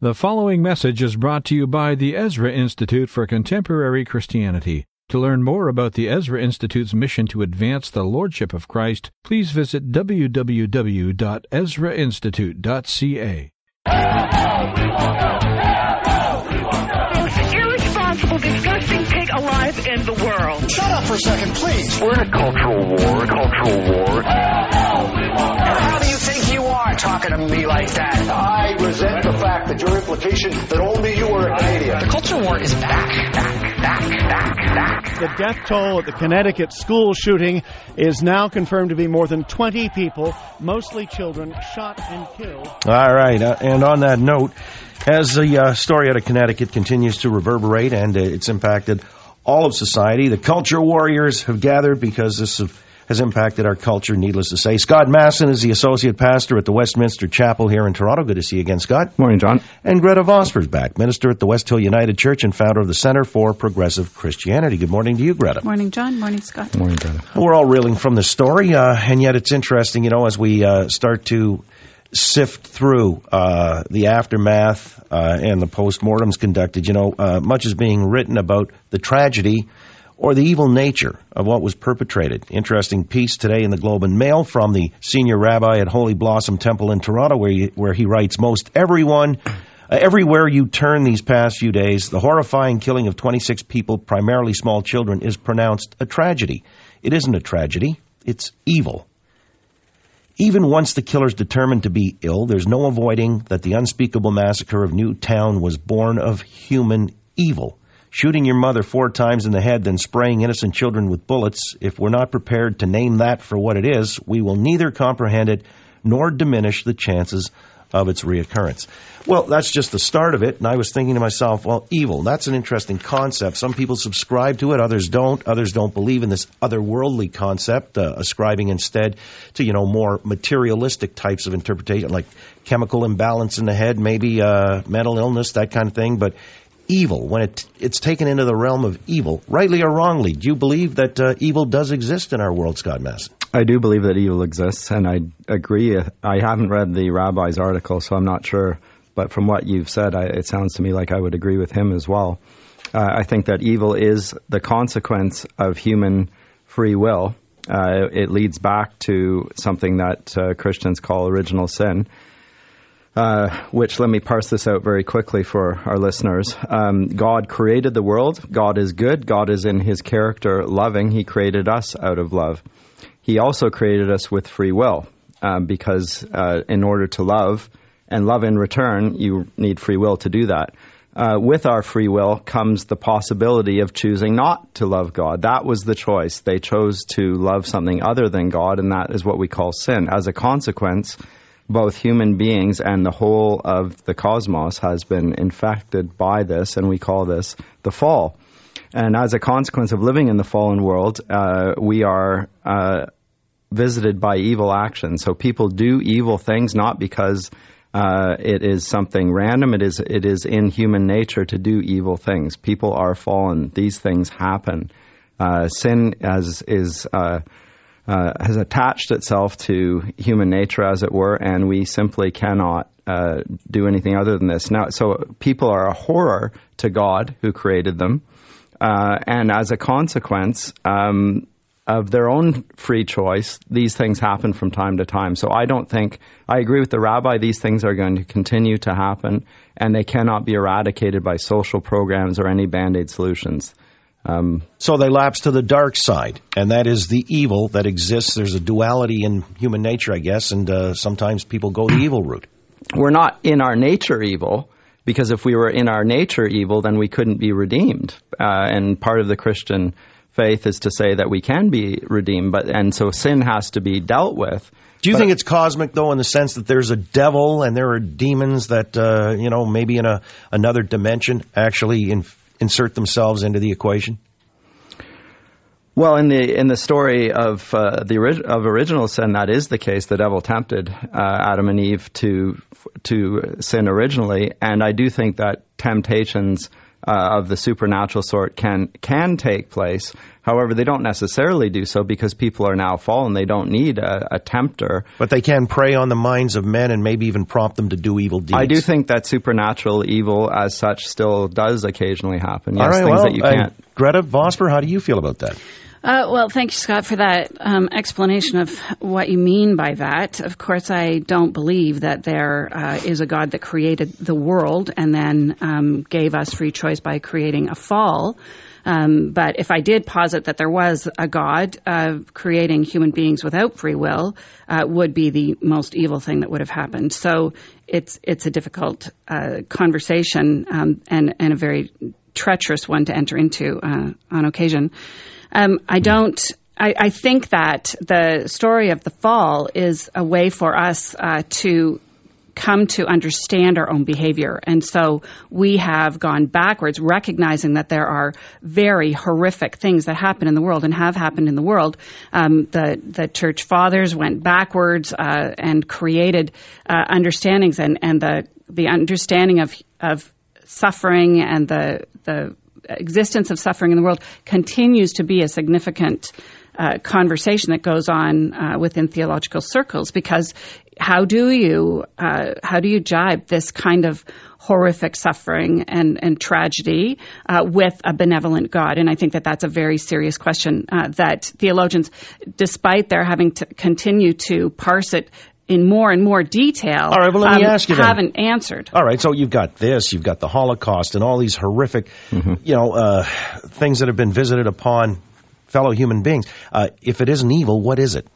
The following message is brought to you by the Ezra Institute for Contemporary Christianity. To learn more about the Ezra Institute's mission to advance the Lordship of Christ, please visit www.ezrainstitute.ca. most irresponsible, disgusting pig alive in the world. Shut up for a second, please. We're in a cultural war, a cultural war. How talking to me like that? I resent the fact that your implication that only you are an idiot. The culture war is back, back, back, back, back. The death toll at the Connecticut school shooting is now confirmed to be more than 20 people, mostly children, shot and killed. All right, uh, and on that note, as the uh, story out of Connecticut continues to reverberate and uh, it's impacted all of society, the culture warriors have gathered because this have, has impacted our culture, needless to say. Scott Masson is the associate pastor at the Westminster Chapel here in Toronto. Good to see you again, Scott. Morning, John. And Gretta Vosper's back, minister at the West Hill United Church and founder of the Center for Progressive Christianity. Good morning to you, Gretta. Morning, John. Morning, Scott. Morning, Gretta. We're all reeling from the story, uh, and yet it's interesting, you know, as we uh, start to sift through uh, the aftermath uh, and the postmortems conducted. You know, uh, much is being written about the tragedy or the evil nature of what was perpetrated. Interesting piece today in the Globe and Mail from the senior rabbi at Holy Blossom Temple in Toronto, where he, where he writes, "Most everyone." Uh, everywhere you turn these past few days, the horrifying killing of 26 people, primarily small children, is pronounced a tragedy. It isn't a tragedy, it's evil. Even once the killers determined to be ill, there's no avoiding that the unspeakable massacre of Newtown was born of human evil. Shooting your mother four times in the head, then spraying innocent children with bullets, if we're not prepared to name that for what it is, we will neither comprehend it nor diminish the chances of its reoccurrence. Well, that's just the start of it, and I was thinking to myself, well, evil, that's an interesting concept. Some people subscribe to it, others don't. Others don't believe in this otherworldly concept, uh, ascribing instead to, you know, more materialistic types of interpretation, like chemical imbalance in the head, maybe uh, mental illness, that kind of thing. But evil, when it, it's taken into the realm of evil, rightly or wrongly, do you believe that uh, evil does exist in our world, Scott Masson? I do believe that evil exists, and I agree. I haven't read the rabbi's article, so I'm not sure. But from what you've said, I, it sounds to me like I would agree with him as well. Uh, I think that evil is the consequence of human free will. Uh, it leads back to something that uh, Christians call original sin. Uh, which let me parse this out very quickly for our listeners. Um, God created the world. God is good. God is in his character loving. He created us out of love. He also created us with free will um, because uh, in order to love and love in return, you need free will to do that. Uh, with our free will comes the possibility of choosing not to love God. That was the choice. They chose to love something other than God, and that is what we call sin. As a consequence, both human beings and the whole of the cosmos has been infected by this, and we call this the fall. And as a consequence of living in the fallen world, uh, we are uh, visited by evil actions. So people do evil things not because uh, it is something random. It is it is in human nature to do evil things. People are fallen. These things happen. Uh, sin as is. Uh, has attached itself to human nature, as it were, and we simply cannot uh, do anything other than this. Now, so people are a horror to God who created them, uh, and as a consequence um, of their own free choice, these things happen from time to time. So I don't think I agree with the rabbi. These things are going to continue to happen, and they cannot be eradicated by social programs or any band aid solutions. Um, so they lapse to the dark side, and that is the evil that exists. There's a duality in human nature, I guess, and uh, sometimes people go the evil route. We're not in our nature evil, because if we were in our nature evil, then we couldn't be redeemed. Uh, and part of the Christian faith is to say that we can be redeemed, but and so sin has to be dealt with. Do you But- think it's cosmic, though, in the sense that there's a devil and there are demons that, uh, you know, maybe in a another dimension actually in, insert themselves into the equation? Well, in the in the story of uh, the of original sin, that is the case. The devil tempted uh, Adam and Eve to to sin originally, and I do think that temptations uh, of the supernatural sort can can take place. However, they don't necessarily do so because people are now fallen. They don't need a, a tempter. But they can prey on the minds of men and maybe even prompt them to do evil deeds. I do think that supernatural evil, as such, still does occasionally happen. Yes, All right, things well, that you uh. Gretta Vosper, how do you feel about that? Uh, well, thank you, Scott, for that um, explanation of what you mean by that. Of course, I don't believe that there uh, is a God that created the world and then um, gave us free choice by creating a fall. Um, but if I did posit that there was a God uh, creating human beings without free will, uh, would be the most evil thing that would have happened. So it's it's a difficult uh, conversation um, and and a very treacherous one to enter into uh, on occasion. Um, I don't. I, I, think that the story of the fall is a way for us uh, to come to understand our own behavior. And so we have gone backwards, recognizing that there are very horrific things that happen in the world and have happened in the world. Um, the, the church fathers went backwards uh, and created uh, understandings and, and the, the understanding of, of suffering and the, the existence of suffering in the world continues to be a significant uh, conversation that goes on uh, within theological circles because how do you uh, how do you jibe this kind of horrific suffering and, and tragedy uh, with a benevolent God? And I think that that's a very serious question uh, that theologians, despite their having to continue to parse it in more and more detail, all right, well, let me um, ask you then. haven't answered. All right, so you've got this, you've got the Holocaust, and all these horrific, Mm-hmm. you know, uh, things that have been visited upon fellow human beings. Uh, if it isn't evil, what is it?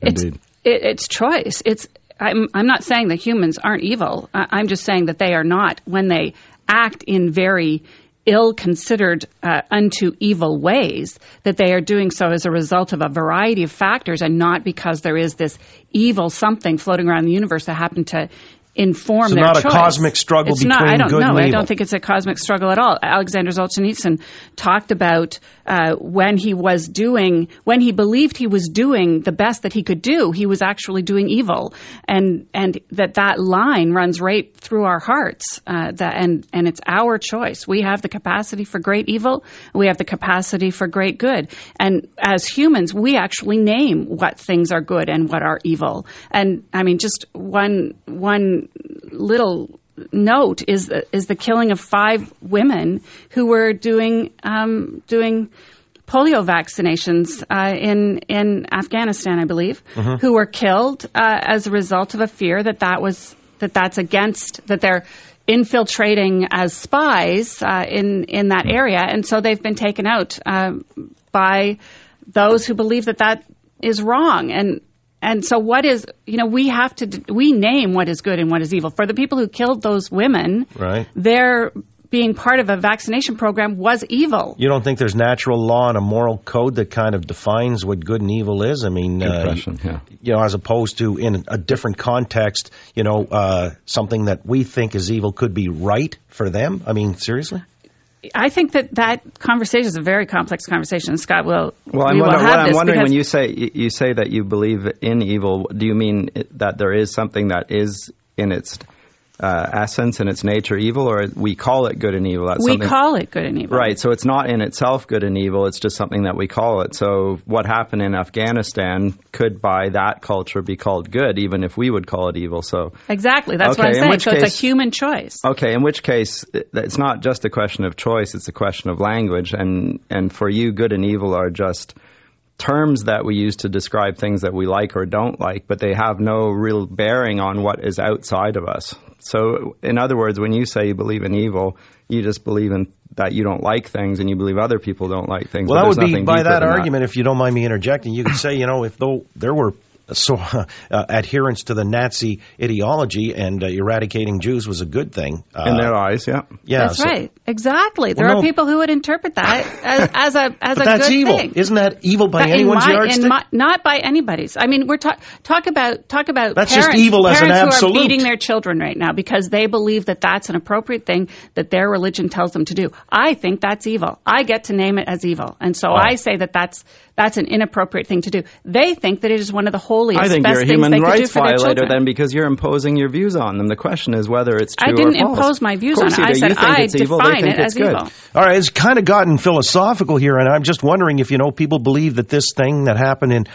It's Indeed. it, it's choice. It's I'm I'm not saying that humans aren't evil. I, I'm just saying that they are not when they act in very ill considered uh, unto evil ways that they are doing so as a result of a variety of factors and not because there is this evil something floating around the universe that happened to inform So their not a cosmic struggle it's not, I don't good know. and I don't think it's a cosmic struggle at all. Alexander Solzhenitsyn talked about uh, when he was doing, when he believed he was doing the best that he could do, he was actually doing evil, and and that that line runs right through our hearts. Uh, that and and it's our choice. We have the capacity for great evil. We have the capacity for great good. And as humans, we actually name what things are good and what are evil. And I mean, just one one little note is is the killing of five women who were doing um, doing polio vaccinations uh, in in Afghanistan, I believe, who were killed uh, as a result of a fear that that was that that's against that they're infiltrating as spies uh, in in that area, and so they've been taken out uh, by those who believe that that is wrong. And and so what is you know we have to we name what is good and what is evil for the people who killed those women Right. their being part of a vaccination program was evil You don't think there's natural law and a moral code that kind of defines what good and evil is? I mean, uh, yeah. you know, as opposed to in a different context, you know, uh, something that we think is evil could be right for them. I mean, seriously? I think that that conversation is a very complex conversation. Scott will. Well, I'm, we will wonder, what I'm wondering when you say you say that you believe in evil, do you mean that there is something that is in its uh, essence and its nature evil, or we call it good and evil? That's we call it good and evil. Right, so it's not in itself good and evil, it's just something that we call it. So what happened in Afghanistan could by that culture be called good, even if we would call it evil. So Exactly. That's what I'm saying. So it's a human choice. Okay, in which case it's not just a question of choice, it's a question of language and and for you good and evil are just terms that we use to describe things that we like or don't like, but they have no real bearing on what is outside of us. So in other words, when you say you believe in evil, you just believe in that you don't like things and you believe other people don't like things. Well, that would be by that argument, if you don't mind me interjecting, you could say, you know, if though there were so uh, adherents to the Nazi ideology and uh, eradicating Jews was a good thing. Uh, in their eyes, yeah. yeah, That's so- right. Exactly. There Well, are no. people who would interpret that as, as a as But a that's good evil. thing. Isn't that evil by But in anyone's my- in yardstick? my- not by anybody's. I mean, we're talk talk about talk about That's just parents, evil as an absolute. who are beating their children right now because they believe that that's an appropriate thing that their religion tells them to do. I think that's evil. I get to name it as evil, and so I say that that's that's an inappropriate thing to do. They think that it is one of the holiest, I think best you're a things human they could do rights for their violator then because you're imposing your views on them. The question is whether it's true or I didn't or false. impose my views on it. I do. said you think I it's evil, they think it it's as good. evil. All right, it's kind of gotten philosophical here, and I'm just wondering if you know people believe that this thing that happened in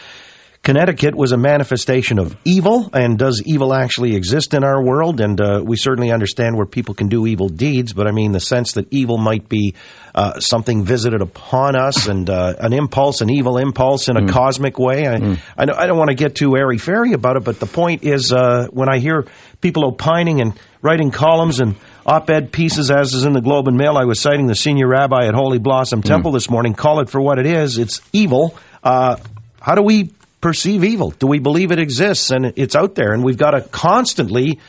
Connecticut was a manifestation of evil, and does evil actually exist in our world? And uh, we certainly understand where people can do evil deeds, but I mean the sense that evil might be uh, something visited upon us, and uh, an impulse, an evil impulse in a cosmic way. I, I, don't, I don't want to get too airy fairy about it, but the point is, uh, when I hear people opining and writing columns and op-ed pieces, as is in the Globe and Mail, I was citing the senior rabbi at Holy Blossom Temple this morning. Call it for what it is. It's evil. Uh, how do we perceive evil? Do we believe it exists and it's out there, and we've got to constantly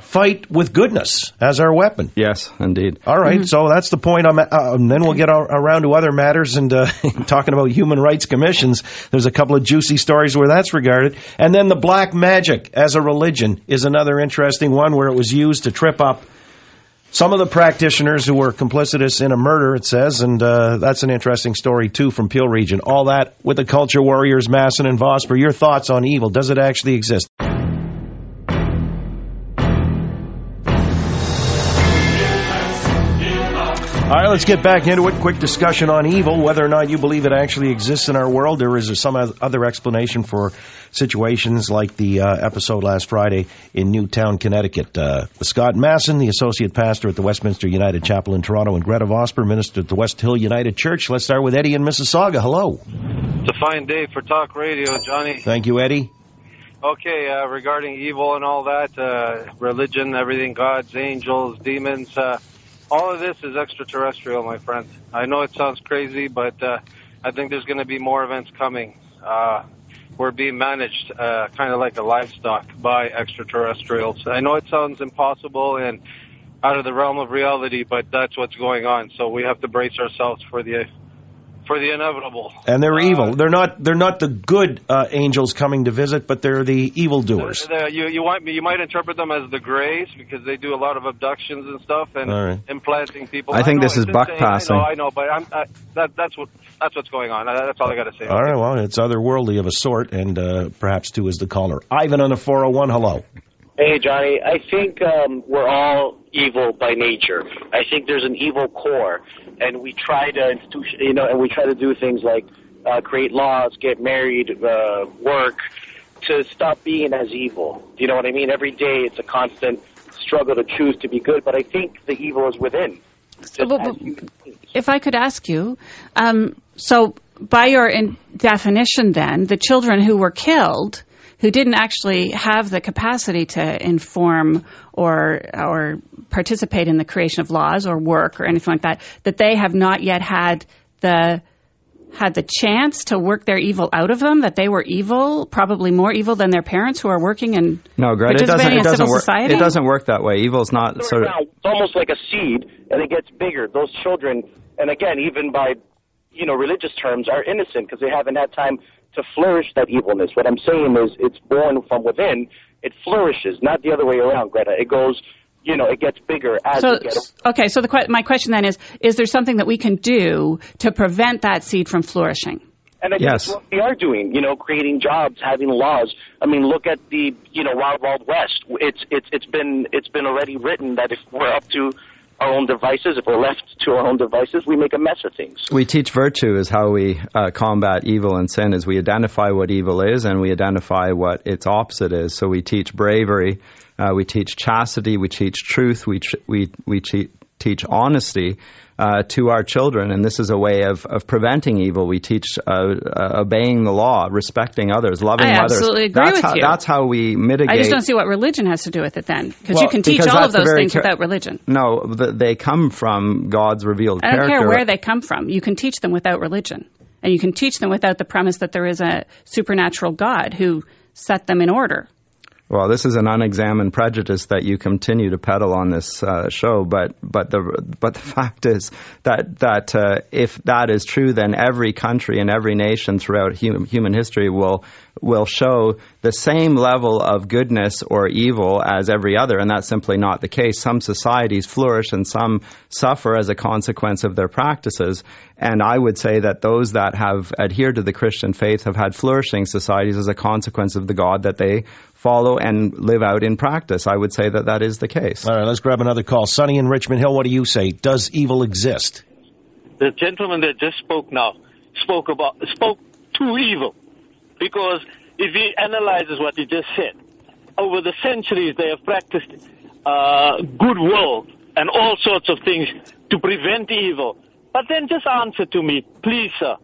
fight with goodness as our weapon? Yes, indeed. All right, so that's the point. I'm, uh, and then we'll get ar- around to other matters and uh, talking about human rights commissions. There's a couple of juicy stories where that's regarded, and then the black magic as a religion is another interesting one where it was used to trip up some of the practitioners who were complicitous in a murder. It says, and uh, that's an interesting story too from Peel Region. All that with the culture warriors, Masson and Vosper. Your thoughts on evil? Does it actually exist? Let's get back into it. Quick discussion on evil, whether or not you believe it actually exists in our world, or is there some other explanation for situations like the uh, episode last Friday in Newtown, Connecticut? Uh, Scott Masson, the associate pastor at the Westminster United Chapel in Toronto, and Gretta Vosper, minister at the West Hill United Church. Let's start with Eddie in Mississauga. Hello. It's a fine day for talk radio, Johnny. Thank you, Eddie. Okay, uh, regarding evil and all that, uh, religion, everything, gods, angels, demons, uh, all of this is extraterrestrial, my friend. I know it sounds crazy, but uh, I think there's going to be more events coming. Uh, we're being managed uh, kind of like a livestock by extraterrestrials. I know it sounds impossible and out of the realm of reality, but that's what's going on. So we have to brace ourselves for the for the inevitable. And they're evil. They're not. They're not the good uh, angels coming to visit, but they're the evil doers. you you want you might interpret them as the Greys because they do a lot of abductions and stuff and All right. implanting people. I think know this is buck insane. passing. I know, I know, but I'm, I, that that's what that's what's going on. Uh, That's all I got to say. All right. Well, it's otherworldly of a sort, and uh, perhaps too is the caller. Ivan on the four hundred one. Hello. Hey, Johnny. I think um, we're all evil by nature. I think there's an evil core, and we try to institution, you know, and we try to do things like uh, create laws, get married, uh, work, to stop being as evil. Do you know what I mean? Every day, it's a constant struggle to choose to be good. But I think the evil is within. Just Well, as well. If I could ask you, um, so by your in definition, then the children who were killed, who didn't actually have the capacity to inform or or participate in the creation of laws or work or anything like that, that they have not yet had the had the chance to work their evil out of them, that they were evil, probably more evil than their parents who are working and No, Gretta, it doesn't. participating It in doesn't civil work. society. It doesn't work that way. Evil's not It's sort of. around. It's almost like a seed, and it gets bigger. Those children, and again, even by you know religious terms, are innocent because they haven't had time to flourish that evilness. What I'm saying is, it's born from within. It flourishes, not the other way around, Gretta. It goes, you know, it gets bigger as So, you get. okay, so the, que- my question then is: Is there something that we can do to prevent that seed from flourishing? And I think Yes. that's what we are doing, you know, creating jobs, having laws. I mean, look at the, you know, Wild Wild West. It's it's it's been it's been already written that if we're up to our own devices, if we're left to our own devices, we make a mess of things. We teach virtue is how we uh, combat evil and sin. Is we identify what evil is and we identify what its opposite is. So we teach bravery, uh, we teach chastity, we teach truth, we tr- we we che- teach honesty uh, to our children, and this is a way of, of preventing evil. We teach uh, uh, obeying the law, respecting others, loving I others. absolutely agree that's with how, you. That's how we mitigate. I just don't see what religion has to do with it then, because Well, you can teach all of those things char- without religion. No, th- they come from God's revealed I don't character. care where they come from. You can teach them without religion, and you can teach them without the premise that there is a supernatural God who set them in order. Well, this is an unexamined prejudice that you continue to peddle on this uh, show, but but the but the fact is that that uh, if that is true, then every country and every nation throughout human, human history will will show the same level of goodness or evil as every other, and that's simply not the case. Some societies flourish and some suffer as a consequence of their practices. And I would say that those that have adhered to the Christian faith have had flourishing societies as a consequence of the God that they follow and live out in practice. I would say that that is the case. All right, let's grab another call. Sonny in Richmond Hill, what do you say? Does evil exist? The gentleman that just spoke now spoke about spoke to evil, because if he analyzes what he just said, over the centuries they have practiced uh, goodwill and all sorts of things to prevent evil. But then just answer to me, please, sir.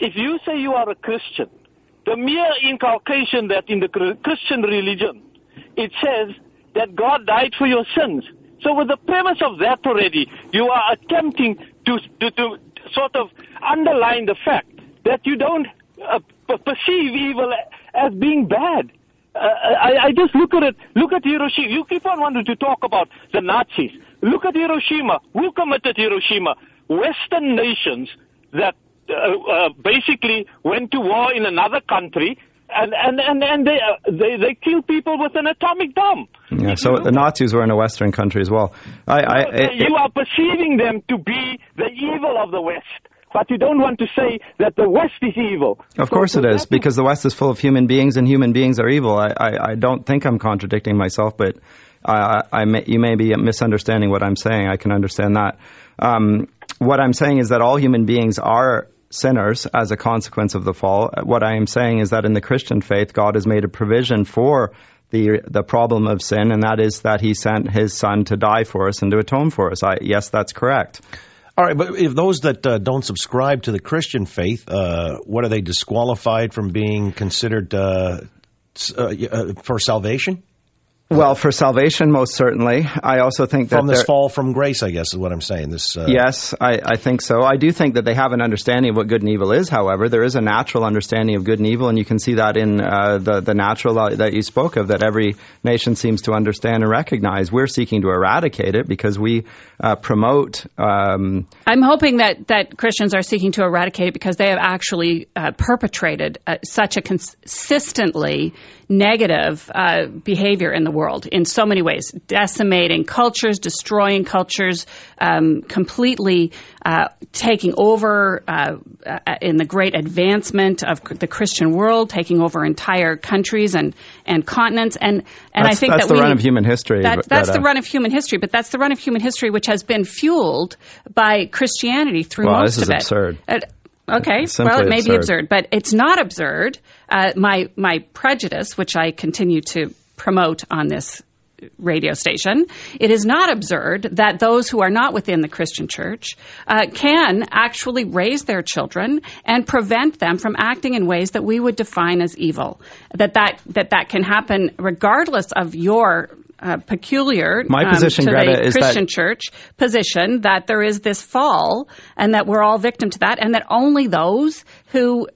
If you say you are a Christian, the mere inculcation that in the Christian religion it says that God died for your sins. So with the premise of that already, you are attempting to, to, to sort of underline the fact that you don't uh, perceive evil as being bad. Uh, I, I just look at it. Look at Hiroshima. You keep on wanting to talk about the Nazis. Look at Hiroshima. Who committed Hiroshima? Western nations that uh, uh, basically went to war in another country and and and, and they, uh, they they kill people with an atomic bomb. Yeah, so the Nazis were in a Western country as well. I, I, it, you are perceiving them to be the evil of the West. But you don't want to say that the West is evil. Of course it is, because the West is full of human beings and human beings are evil. I, I, I don't think I'm contradicting myself, but I, I may, you may be misunderstanding what I'm saying. I can understand that. Um, what I'm saying is that all human beings are sinners as a consequence of the fall. What I am saying is that in the Christian faith, God has made a provision for the the problem of sin, and that is that He sent His Son to die for us and to atone for us. I, yes, that's correct. All right, but if those that uh, don't subscribe to the Christian faith, uh, what are they disqualified from being considered uh, uh, uh for salvation? Well, for salvation, most certainly. I also think that from this fall from grace, I guess is what I'm saying. This uh, yes, I, I, think so. I do think that they have an understanding of what good and evil is. However, there is a natural understanding of good and evil, and you can see that in uh, the the natural law that you spoke of. That every nation seems to understand and recognize. We're seeking to eradicate it because we uh, promote. Um, I'm hoping that that Christians are seeking to eradicate it because they have actually uh, perpetrated uh, such a consistently negative uh, behavior in the world in so many ways, decimating cultures, destroying cultures, um, completely uh, taking over uh, uh in the great advancement of the Christian world, taking over entire countries and, and continents. And, and I think that that's that the run of human history. That, that's that, the run of human history, but that's the run of human history which has been fueled by Christianity through well, most of it. Absurd. Okay, well, it may be absurd, but it's not absurd. Uh, my my prejudice, which I continue to promote on this radio station, it is not absurd that those who are not within the Christian church uh, can actually raise their children and prevent them from acting in ways that we would define as evil. That that that that can happen regardless of your uh, peculiar My um, to Gretta, the Christian that church position that there is this fall and that we're all victim to that and that only those who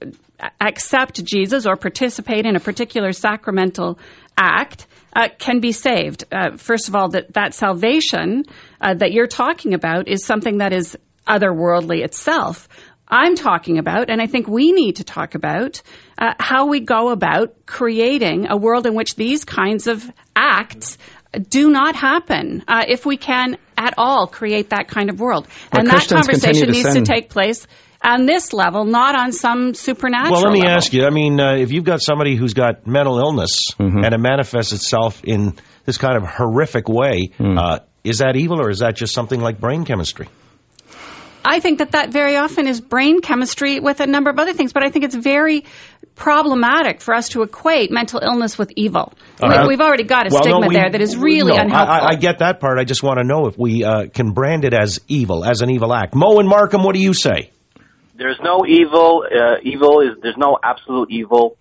accept Jesus or participate in a particular sacramental act uh, can be saved. Uh, first of all, that, that salvation uh, that you're talking about is something that is otherworldly itself. I'm talking about, and I think we need to talk about, uh, how we go about creating a world in which these kinds of acts do not happen uh, if we can at all create that kind of world. Well, and Christians that conversation to needs send... to take place on this level, not on some supernatural. Well, let me level. ask you. I mean, uh, if you've got somebody who's got mental illness mm-hmm. and it manifests itself in this kind of horrific way, mm. uh, is that evil or is that just something like brain chemistry? I think that that very often is brain chemistry with a number of other things, but I think it's very problematic for us to equate mental illness with evil. Uh, we, have already got a well, stigma no, we, there that is really no, unhelpful. I, I, get that part. I just want to know if we uh, can brand it as evil, as an evil act. Mo and Markham, what do you say? There's no evil. Uh, evil is there's no absolute evil.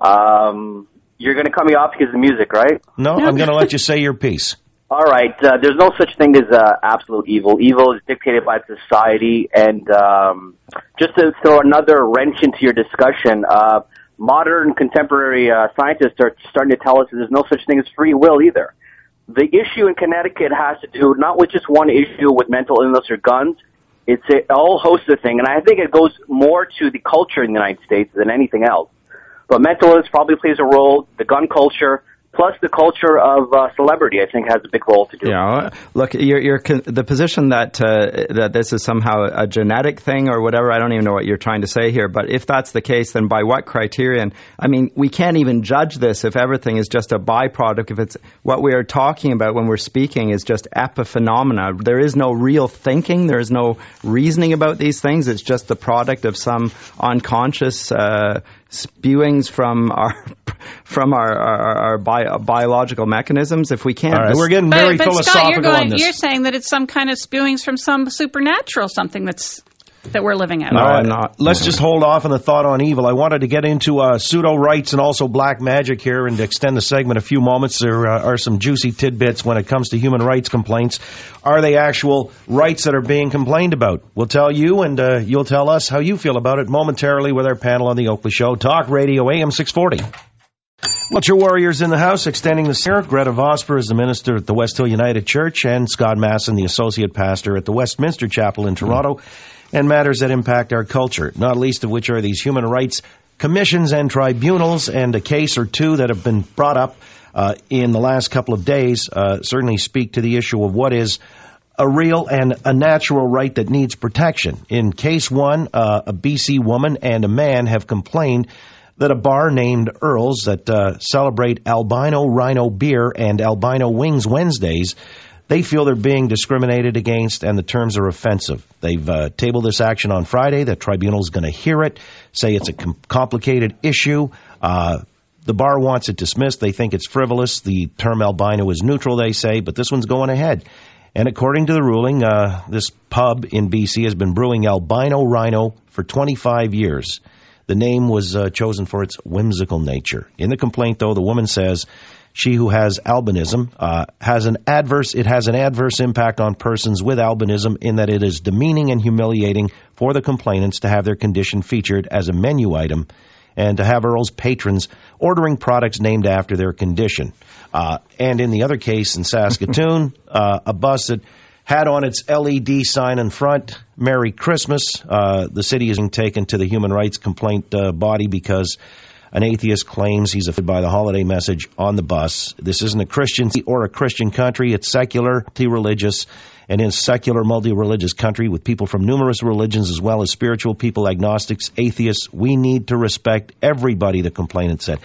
Um, you're going to cut me off because of the music, right? No, I'm going to let you say your piece. All right. Uh, there's no such thing as uh, absolute evil. Evil is dictated by society. And um, just to throw another wrench into your discussion, uh, modern contemporary uh, scientists are starting to tell us that there's no such thing as free will either. The issue in Connecticut has to do not with just one issue with mental illness or guns. It's a whole host of things, and I think it goes more to the culture in the United States than anything else. But mental illness probably plays a role. The gun culture, plus the culture of uh, celebrity, I think, has a big role to do. Yeah, look, you're, you're the position that uh, that this is somehow a genetic thing or whatever. I don't even know what you're trying to say here. But if that's the case, then by what criterion? I mean, we can't even judge this if everything is just a byproduct. If it's what we are talking about when we're speaking is just epiphenomena. There is no real thinking. There is no reasoning about these things. It's just the product of some unconscious. Uh, spewings from our from our our, our bio, biological mechanisms. If we can't, All right, we're getting very but, but philosophical Scott, you're, going, on this. you're saying that it's some kind of spewings from some supernatural something that's that we're living out. All right, not. Let's just hold off on the thought on evil. I wanted to get into uh, pseudo rights and also black magic here and to extend the segment a few moments. There uh, are some juicy tidbits when it comes to human rights complaints. Are they actual rights that are being complained about? We'll tell you, and uh, you'll tell us how you feel about it momentarily with our panel on the Oakley Show. Talk Radio AM 640. What's your warriors in the house? Extending the here, Gretta Vosper is the minister at the West Hill United Church, and Scott Masson, the associate pastor at the Westminster Chapel in Toronto and matters that impact our culture, not least of which are these human rights commissions and tribunals, and a case or two that have been brought up uh, in the last couple of days uh, certainly speak to the issue of what is a real and a natural right that needs protection. In case one, uh, a BC woman and a man have complained that a bar named Earl's that uh, celebrate albino rhino beer and albino wings Wednesdays they feel they're being discriminated against and the terms are offensive. They've uh, tabled this action on Friday. The tribunal is going to hear it, say it's a com- complicated issue. Uh, the bar wants it dismissed. They think it's frivolous. The term albino is neutral, they say, but this one's going ahead. And according to the ruling, uh, this pub in BC has been brewing albino rhino for 25 years. The name was uh, chosen for its whimsical nature. In the complaint, though, the woman says she who has albinism uh, has an adverse it has an adverse impact on persons with albinism in that it is demeaning and humiliating for the complainants to have their condition featured as a menu item and to have Earl's patrons ordering products named after their condition. Uh, and in the other case in Saskatoon, uh, a bus that had on its LED sign in front, Merry Christmas. Uh, the city is being taken to the human rights complaint uh, body because an atheist claims he's offended by the holiday message on the bus. This isn't a Christian or a Christian country. It's secular, religious, and in secular, multi-religious country with people from numerous religions as well as spiritual people, agnostics, atheists. We need to respect everybody, the complainant said.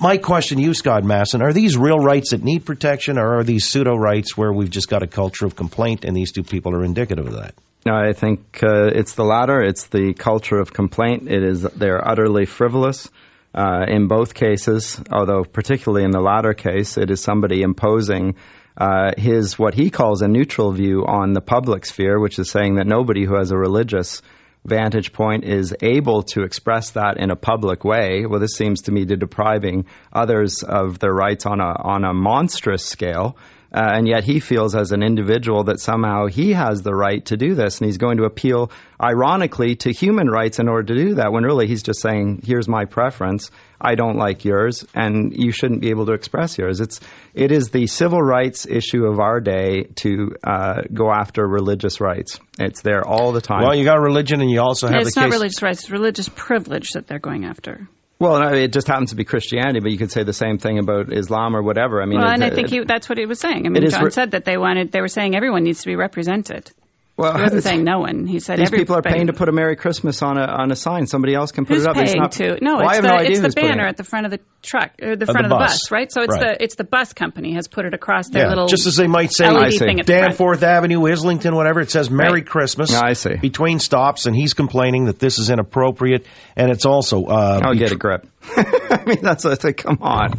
My question to you, Scott Masson, are these real rights that need protection or are these pseudo rights where we've just got a culture of complaint and these two people are indicative of that? No, I think uh, it's the latter. It's the culture of complaint. It is they're utterly frivolous. Uh, in both cases, although particularly in the latter case, it is somebody imposing uh, his what he calls a neutral view on the public sphere, which is saying that nobody who has a religious vantage point is able to express that in a public way. Well, this seems to me to depriving others of their rights on a on a monstrous scale. Uh, and yet he feels as an individual that somehow he has the right to do this, and he's going to appeal, ironically, to human rights in order to do that. When really he's just saying, "Here's my preference. I don't like yours, and you shouldn't be able to express yours." It's it is the civil rights issue of our day to uh, go after religious rights. It's there all the time. Well, you got religion, and you also have it's the not case. religious rights; it's religious privilege that they're going after. Well, no, it just happens to be Christianity, but you could say the same thing about Islam or whatever. I mean, well, it- and I think he, that's what he was saying. I mean, John re- said that they wanted. They were saying everyone needs to be represented. Well, he wasn't saying no one. He said these people are paying to put a Merry Christmas on a on a sign. Somebody else can put Who's it up. It's paying not- to? No, Well, it's the no it's the banner it. at the front of the truck or the Of front the of the bus. bus, right? So it's Right. the it's the bus company has put it across their Yeah, little just as they might say LED thing at the front. Danforth Avenue, Islington, whatever. It says Merry Right. Christmas. I see. Between stops, and he's complaining that this is inappropriate, and it's also. Uh, I'll get a grip. I mean, that's a thing. Come on.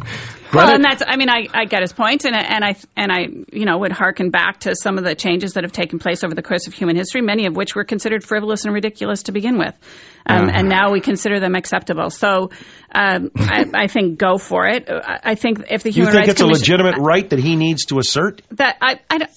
Well, and that's, I mean, I, I get his point, and, I- and I, and I, you know, would hearken back to some of the changes that have taken place over the course of human history, many of which were considered frivolous and ridiculous to begin with. Um, Yeah. And now we consider them acceptable. So, um, I, I think go for it. I I think if the human you think Rights it's a legitimate right that he needs to assert? that I, I don't,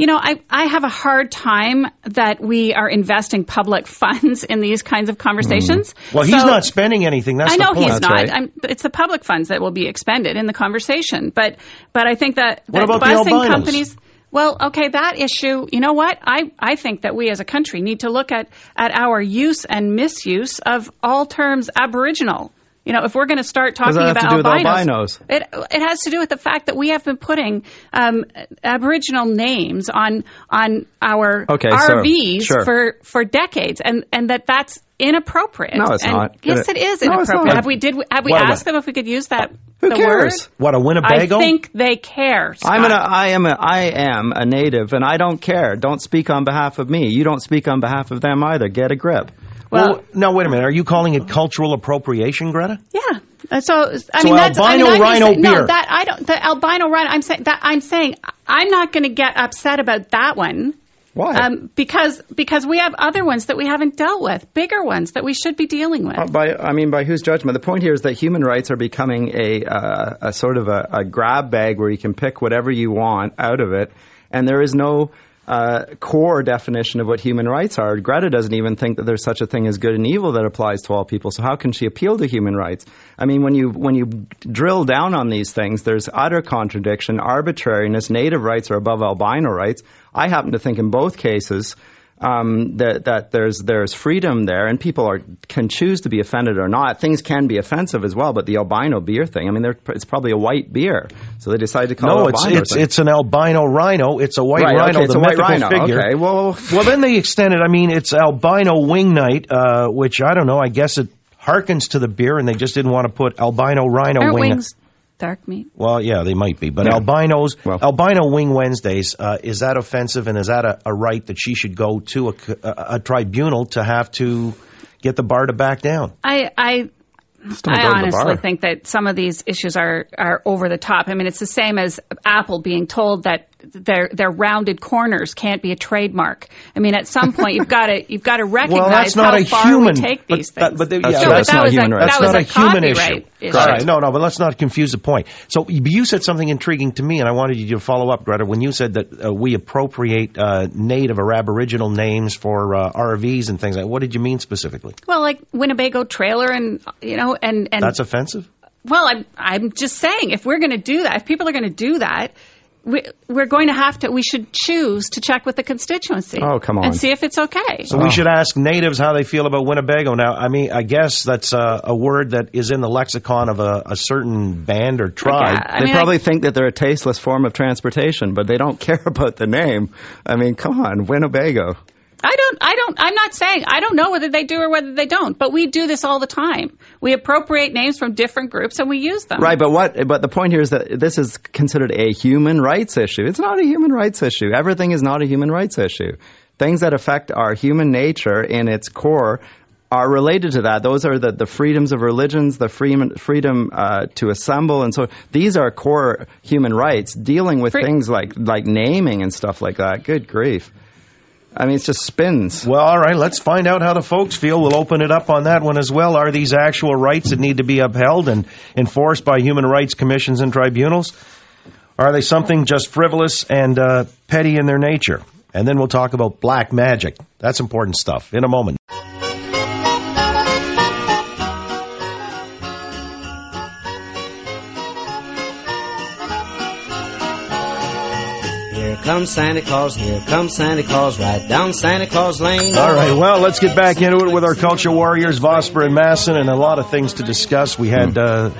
you know, I, I have a hard time that we are investing public funds in these kinds of conversations. Mm. Well, he's So- not spending anything. That's I know he's not. I'm, it's the public funds that will be expended in the conversation. But but I think that, What that about the busing companies. Well, okay, that issue. You know what? I I think that we as a country need to look at at our use and misuse of all terms Aboriginal. You know, if we're going to start talking about with albinos? it it has to do with the fact that we have been putting um, Aboriginal names on on our Okay, so, RVs sure. for for decades, and and that that's inappropriate. No, it's And not. Yes, It- is No, inappropriate. Have we did have we What asked them if we could use that? Who cares? What a? Winnebago? I think they care. I'm an, I am a, I am a native, and I don't care. Don't speak on behalf of me. You don't speak on behalf of them either. Get a grip. Well, now wait a minute. Are you calling it cultural appropriation, Gretta? Yeah. Uh, So I So mean that's I mean, albino I'm just rhino saying- beer. No, that I don't. The albino rhino. I'm saying that I'm saying I'm not going to get upset about that one. Why? Um, because because we have other ones that we haven't dealt with, bigger ones that we should be dealing with. Uh, By I mean, by whose judgment? The point here is that human rights are becoming a uh, a sort of a, a grab bag where you can pick whatever you want out of it, and there is no uh, core definition of what human rights are. Gretta doesn't even think that there's such a thing as good and evil that applies to all people. So how can she appeal to human rights? I mean, when you when you drill down on these things, there's utter contradiction, arbitrariness. Native rights are above albino rights. I happen to think in both cases um, that that there's there's freedom there, and people are can choose to be offended or not. Things can be offensive as well, but the albino beer thing, I mean, it's probably a white beer, so they decided to call No, it it's albino. it's thing. it's an albino rhino. It's a white Right, rhino, okay, it's the a white mythical rhino. figure. Okay, well, well, then they extended. I mean, it's albino wing night, uh, which I don't know. I guess it harkens to the beer, and they just didn't want to put albino rhino Aren't wing. wings dark meat? Well, yeah, they might be, but Yeah. albinos, albino wing Wednesdays, uh, is that offensive, and is that a, a right that she should go to a tribunal to have to get the bar to back down? I I I go to the honestly think that some of these issues are are over the top. I mean, it's the same as Apple being told that their their rounded corners can't be a trademark. I mean, at some point you've got to you've got to recognize well, that's not how a far human. we take but, these that- things. but they- That's yeah. But That's not human a, rights. That That's was not a, a human issue. issue. Right, no, no, but let's not confuse the point. So you said something intriguing to me, and I wanted you to follow up, Gretta, when you said that uh, we appropriate uh, native or aboriginal names for uh, RVs and things like. What did you mean specifically? Well, like Winnebago trailer, and you know, and and That's offensive. Well, I'm I'm just saying if we're going to do that, if people are going to do that, we, we're going to have to. We should choose to check with the constituency. Oh, come on. and see if it's okay. So we should ask natives how they feel about Winnebago. Now, I mean, I guess that's uh, a word that is in the lexicon of a, a certain band or tribe. they probably think that they're a tasteless form of transportation, but they don't care about the name. I mean, come on, Winnebago. I don't. I don't. I'm not saying. I don't know whether they do or whether they don't. But we do this all the time. We appropriate names from different groups and we use them. Right, but what? But the point here is that this is considered a human rights issue. It's not a human rights issue. Everything is not a human rights issue. Things that affect our human nature in its core are related to that. Those are the, the freedoms of religions, the freedom freedom uh, to assemble, and so these are core human rights. Dealing with things like like naming and stuff like that. Good grief. I mean, it's just spins. Well, all right, let's find out how the folks feel. We'll open it up on that one as well. Are these actual rights that need to be upheld and enforced by human rights commissions and tribunals? Are they something just frivolous and uh, petty in their nature? And then we'll talk about black magic. That's important stuff in a moment. Comes Santa Claus, here comes Santa Claus, right down Santa Claus Lane. All right, well, let's get back into it with our culture warriors, Vosper and Masson, and a lot of things to discuss. We had uh,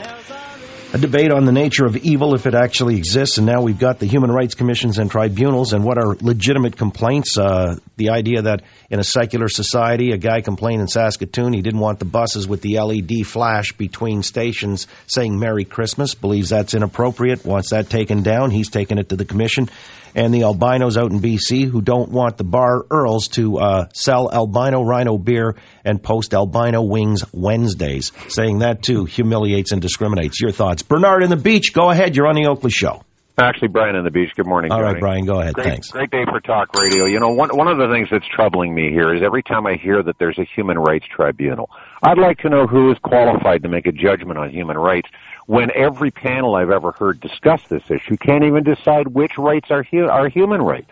a debate on the nature of evil, if it actually exists, and now we've got the human rights commissions and tribunals and what are legitimate complaints. Uh, the idea that in a secular society, a guy complained in Saskatoon he didn't want the buses with the LED flash between stations saying Merry Christmas, believes that's inappropriate, wants that taken down. He's taken it to the commission. And the albinos out in BC who don't want the bar Earls to uh, sell albino rhino beer and post albino wings Wednesdays, saying that too humiliates and discriminates. Your thoughts. Bernard in the beach, go ahead. You're on the Oakley Show. Actually, Brian on the beach. Good morning. All right, Johnny. Brian, go ahead. Great, Thanks. Great day for talk radio. You know, one one of the things that's troubling me here is every time I hear that there's a human rights tribunal, I'd like to know who is qualified to make a judgment on human rights. When every panel I've ever heard discuss this issue can't even decide which rights are hu- are human rights.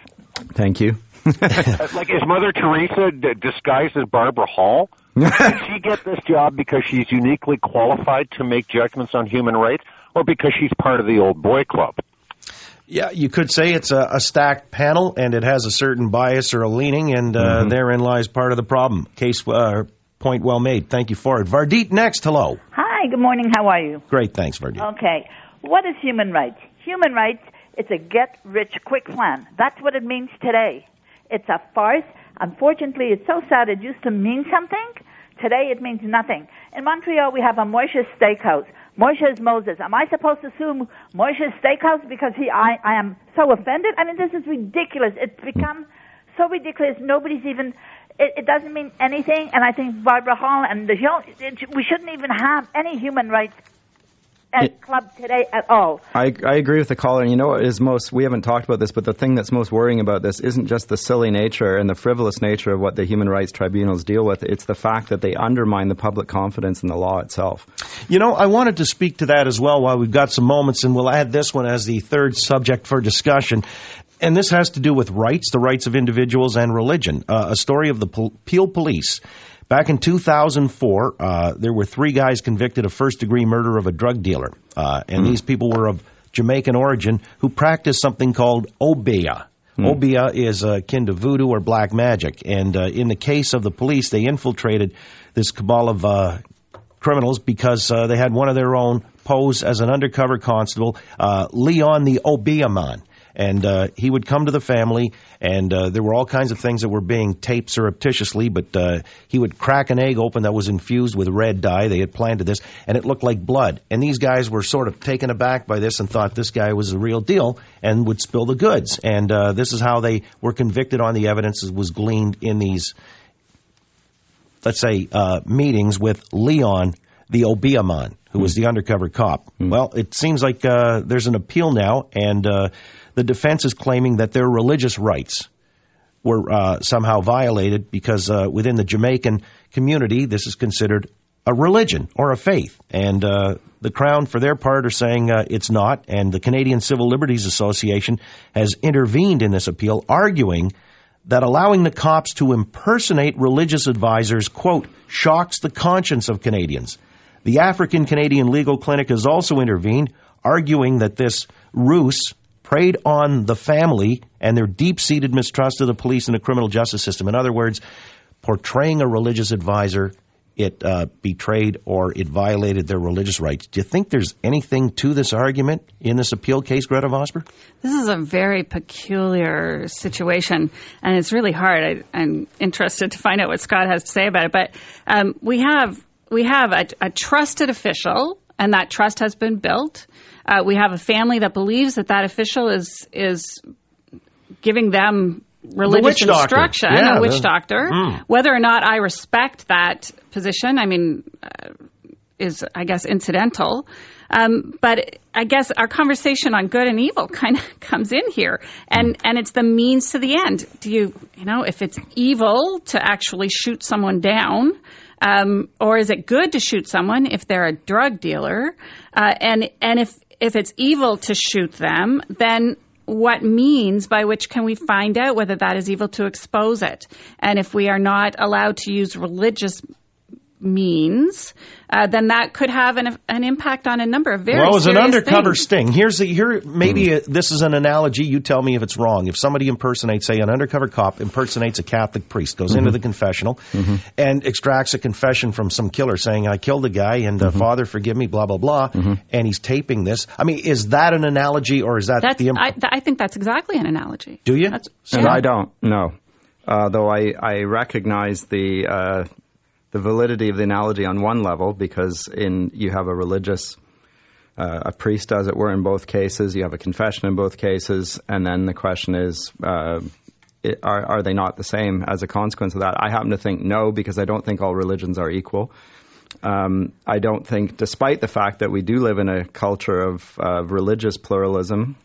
Thank you. like is Mother Teresa d- disguised as Barbara Hall? Did she get this job because she's uniquely qualified to make judgments on human rights, or because she's part of the old boy club? Yeah, you could say it's a, a stacked panel, and it has a certain bias or a leaning, and uh, Mm-hmm. therein lies part of the problem. Case uh, point well made. Thank you for it. Vardit next. Hello. Hi, good morning. How are you? Great. Thanks, Vardit. Okay. What is human rights? Human rights, it's a get rich quick plan. That's what it means today. It's a farce. Unfortunately, it's so sad. It used to mean something. Today, it means nothing. In Montreal, we have a Moishe's Steakhouse. Moshe is Moses. Am I supposed to assume Moshe's Steakhouse because he, I, I am so offended? I mean, this is ridiculous. It's become so ridiculous. Nobody's even. It, it doesn't mean anything. And I think Barbara Hall and the it, we shouldn't even have any human rights uh, club today at all. I, I agree with the caller. And you know what is most, we haven't talked about this, but the thing that's most worrying about this isn't just the silly nature and the frivolous nature of what the human rights tribunals deal with. It's the fact that they undermine the public confidence in the law itself. You know, I wanted to speak to that as well while we've got some moments, and we'll add this one as the third subject for discussion. And this has to do with rights, the rights of individuals, and religion. Uh, a story of the Peel Police. Back in 2004, uh, there were three guys convicted of first degree murder of a drug dealer. Uh, and these people were of Jamaican origin who practiced something called obeah. Obeah is uh, akin to voodoo or black magic. And uh, in the case of the police, they infiltrated this cabal of uh, criminals because uh, they had one of their own pose as an undercover constable, uh, Leon the Obeah man. And uh, he would come to the family, and uh, there were all kinds of things that were being taped surreptitiously, but uh, he would crack an egg open that was infused with red dye. They had planted this, and it looked like blood. And these guys were sort of taken aback by this and thought this guy was the real deal and would spill the goods. And uh, this is how they were convicted on the evidence that was gleaned in these let's say, uh, meetings with Leon, the Obeah man, who was the undercover cop. Well, it seems like uh, there's an appeal now, and uh, the defense is claiming that their religious rights were uh, somehow violated because uh, within the Jamaican community, this is considered a religion or a faith. And uh, the Crown, for their part, are saying uh, it's not. And the Canadian Civil Liberties Association has intervened in this appeal, arguing that allowing the cops to impersonate religious advisors, quote, shocks the conscience of Canadians. The African Canadian Legal Clinic has also intervened, arguing that this ruse preyed on the family and their deep seated mistrust of the police and the criminal justice system. In other words, portraying a religious advisor, it uh, betrayed or it violated their religious rights. Do you think there's anything to this argument in this appeal case, Gretta Vosper? This is a very peculiar situation, and it's really hard. I, I'm interested to find out what Scott has to say about it. But um, we have we have a, a trusted official, and that trust has been built. Uh, we have a family that believes that that official is is giving them religious instruction, Yeah, a witch the- doctor. Mm. Whether or not I respect that position, I mean, uh, is I guess incidental. Um, but I guess our conversation on good and evil kind of comes in here, and and it's the means to the end. Do you you know if it's evil to actually shoot someone down, um, or is it good to shoot someone if they're a drug dealer? Uh, and and if if it's evil to shoot them, then what means by which can we find out whether that is evil to expose it? And if we are not allowed to use religious means, uh, then that could have an, an impact on a number of very well, it was an undercover things. sting, here's the here maybe uh this is an analogy. You tell me if it's wrong. If somebody impersonates, say, an undercover cop impersonates a Catholic priest, goes into Mhm. the confessional, and extracts a confession from some killer saying, "I killed a guy, and uh, Father, forgive me," blah blah blah, and he's taping this. I mean, is that an analogy, or is that That's, the? Imp- I, th- I think that's exactly an analogy. Do you? And I don't. No. Uh, though I, I recognize the uh, the validity of the analogy on one level because in you have a religious uh, a priest as it were in both cases you have a confession in both cases and then the question is uh, it, are are they not the same as a consequence of that? I happen to think no because I don't think all religions are equal. Um, I don't think, despite the fact that we do live in a culture of uh, religious pluralism,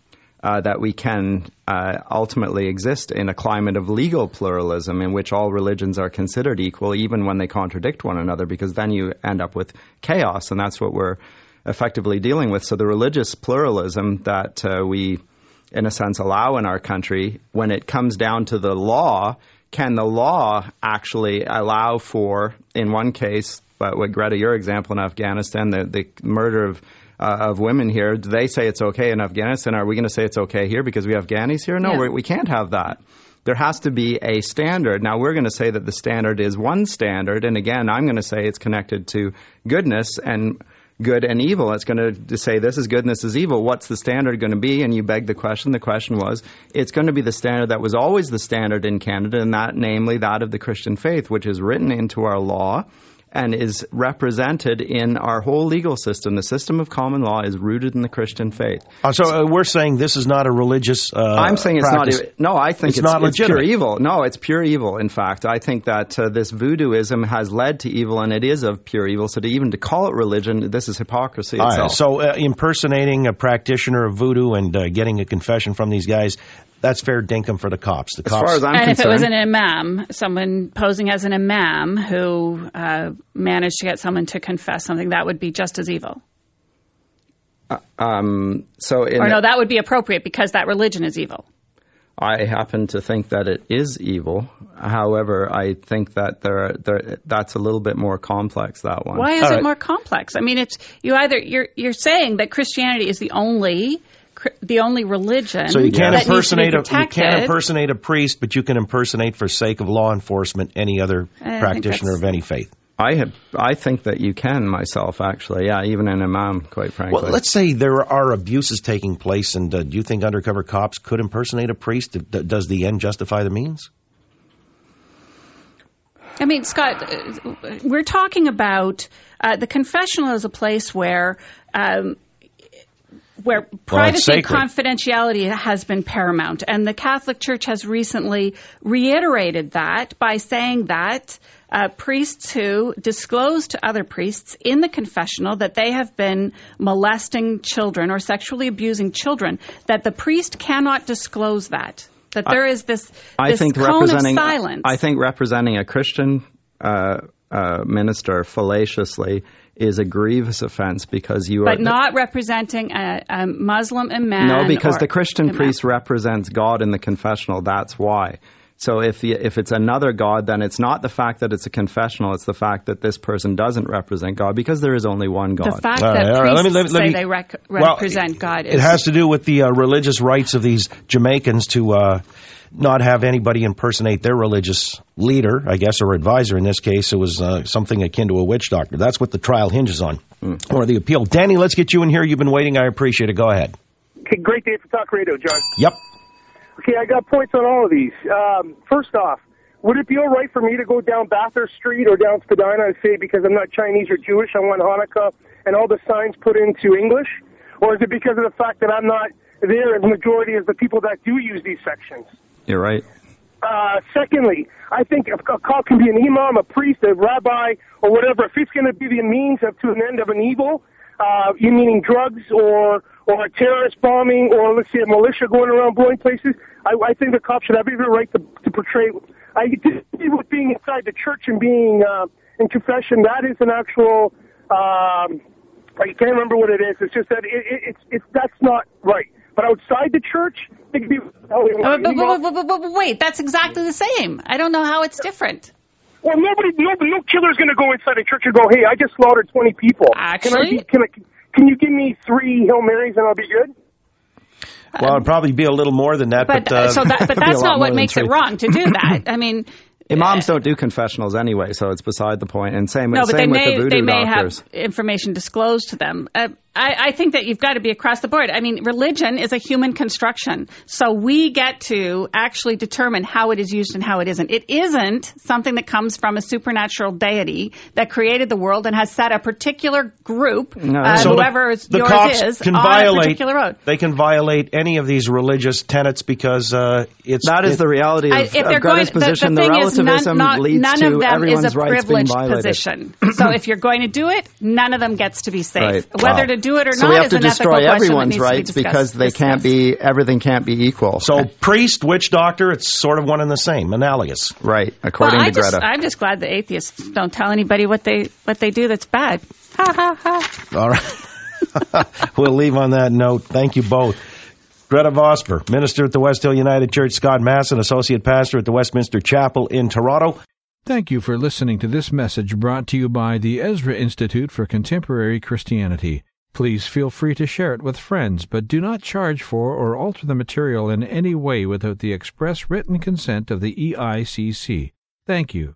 uh, that we can uh, ultimately exist in a climate of legal pluralism in which all religions are considered equal, even when they contradict one another, because then you end up with chaos, and that's what we're effectively dealing with. So the religious pluralism that uh, we in a sense, allow in our country. When it comes down to the law, can the law actually allow for, in one case, but what Gretta, your example in Afghanistan, the, the murder of uh, of women here, do they say it's okay in Afghanistan? Are we going to say it's okay here because we have Afghanis here? No, Yeah. we, we can't have that. There has to be a standard. Now, we're going to say that the standard is one standard, and again, I'm going to say it's connected to goodness and good and evil. It's going to say this is good and this is evil. What's the standard going to be? And you beg the question. The question was, it's going to be the standard that was always the standard in Canada, and that, namely, that of the Christian faith, which is written into our law and is represented in our whole legal system. The system of common law is rooted in the Christian faith. Uh, so uh, we're saying this is not a religious. Uh, I'm saying it's practice. not. No, I think It's it's, not it's pure evil. No, it's pure evil. In fact, I think that uh, this voodooism has led to evil, and it is of pure evil. So to even to call it religion, this is hypocrisy All right, itself. so uh, impersonating a practitioner of voodoo and uh, getting a confession from these guys, that's fair dinkum for the cops. The As cops. far as I'm and if it was an imam, someone posing as an imam who uh, managed to get someone to confess something, that would be just as evil. um, so in or no, that would be appropriate because that religion is evil. I happen to think that it is evil. However, I think that there, there that's a little bit more complex. That one. Why is it more complex? I mean, it's you either you're you're saying that Christianity is the only cr- the only religion So you can't that needs to be impersonate a you can't impersonate a priest, but you can impersonate for sake of law enforcement any other I practitioner of any faith. I have, I think that you can myself actually. Yeah, even an imam, quite frankly. Well, let's say there are abuses taking place, and uh, do you think undercover cops could impersonate a priest? Does the end justify the means? I mean, Scott, uh, we're talking about uh, the confessional as a place where. Um, where privacy and confidentiality has been paramount. And the Catholic Church has recently reiterated that by saying that uh, priests who disclose to other priests in the confessional that they have been molesting children or sexually abusing children, that the priest cannot disclose that. That there is this, I this think cone of representing silence. I think representing a Christian uh, uh, minister fallaciously is a grievous offense because you but are But not representing a, a Muslim imam. no because the Christian imam. priest represents God in the confessional. That's why. So if the, if it's another God, then it's not the fact that it's a confessional; it's the fact that this person doesn't represent God because there is only one God. The fact All right, that all right, priests let me- let me- let say me- they rec- Well, represent God is It has to do with the uh, religious rights of these Jamaicans to uh, not have anybody impersonate their religious leader, I guess, or advisor. In this case, it was uh, something akin to a witch doctor. That's what the trial hinges on, or the appeal. Danny, let's get you in here. You've been waiting. I appreciate it. Go ahead. Okay, great day for talk radio, John. Yep. Okay, I got points on all of these. Um, first off, would it be all right for me to go down Bathurst Street or down Spadina and say because I'm not Chinese or Jewish, I want Hanukkah and all the signs put into English? Or is it because of the fact that I'm not there as majority as the people that do use these sections? You're right. Uh, secondly, I think a, a call can be an imam, a priest, a rabbi, or whatever. If it's going to be the means of to an end of an evil, uh, you meaning drugs or or a terrorist bombing or let's say a militia going around blowing places, I, I think the cops should have every right to, to portray. I disagree with being inside the church and being uh, in confession. That is an actual. Um, I can't remember what it is. It's just that it, it, it's it's that's not right. But outside the church, they can be. Oh, but, but, but, but, but, but wait, that's exactly the same. I don't know how it's different. Well, nobody, no, no killer's going to go inside a church and go, "Hey, I just slaughtered 20 people." Actually? can I, can I, can you give me three hail marys and I'll be good? Well, it'd probably be a little more than that, But, but, uh, uh, so that, but Could be a that's not what makes three. it wrong to do that. I mean, Imams don't do confessionals anyway, so it's beside the point. And same, no, but they same with may the voodoo they may doctors. have information disclosed to them. Uh, I, I think that you've got to be across the board. I mean, religion is a human construction, so we get to actually determine how it is used and how it isn't. It isn't something that comes from a supernatural deity that created the world and has set a particular group, uh, So whoever the yours cops is, can on violate, a particular road. They can violate any of these religious tenets because uh, it's That is it- the reality of, I, if of they're Gretta's going, position. the The, thing is, relativism none, not, leads none to of them is everyone's a rights being privileged violated. position. so if you're going to do it, none of them gets to be safe. Right. Whether Wow. to do it or so not we have is to an destroy everyone's needs to be rights because they can't be everything can't be equal. So priest, witch doctor, it's sort of one and the same, analogous. Right, according I to just, Gretta. I'm just glad the atheists don't tell anybody what they what they do that's bad. Ha ha ha. All right. we'll leave on that note. Thank you both. Gretta Vosper, minister at the West Hill United Church, Scott Masson, associate pastor at the Westminster Chapel in Toronto. Thank you for listening to this message brought to you by the Ezra Institute for Contemporary Christianity. Please feel free to share it with friends, but do not charge for or alter the material in any way without the express written consent of the EICC. Thank you.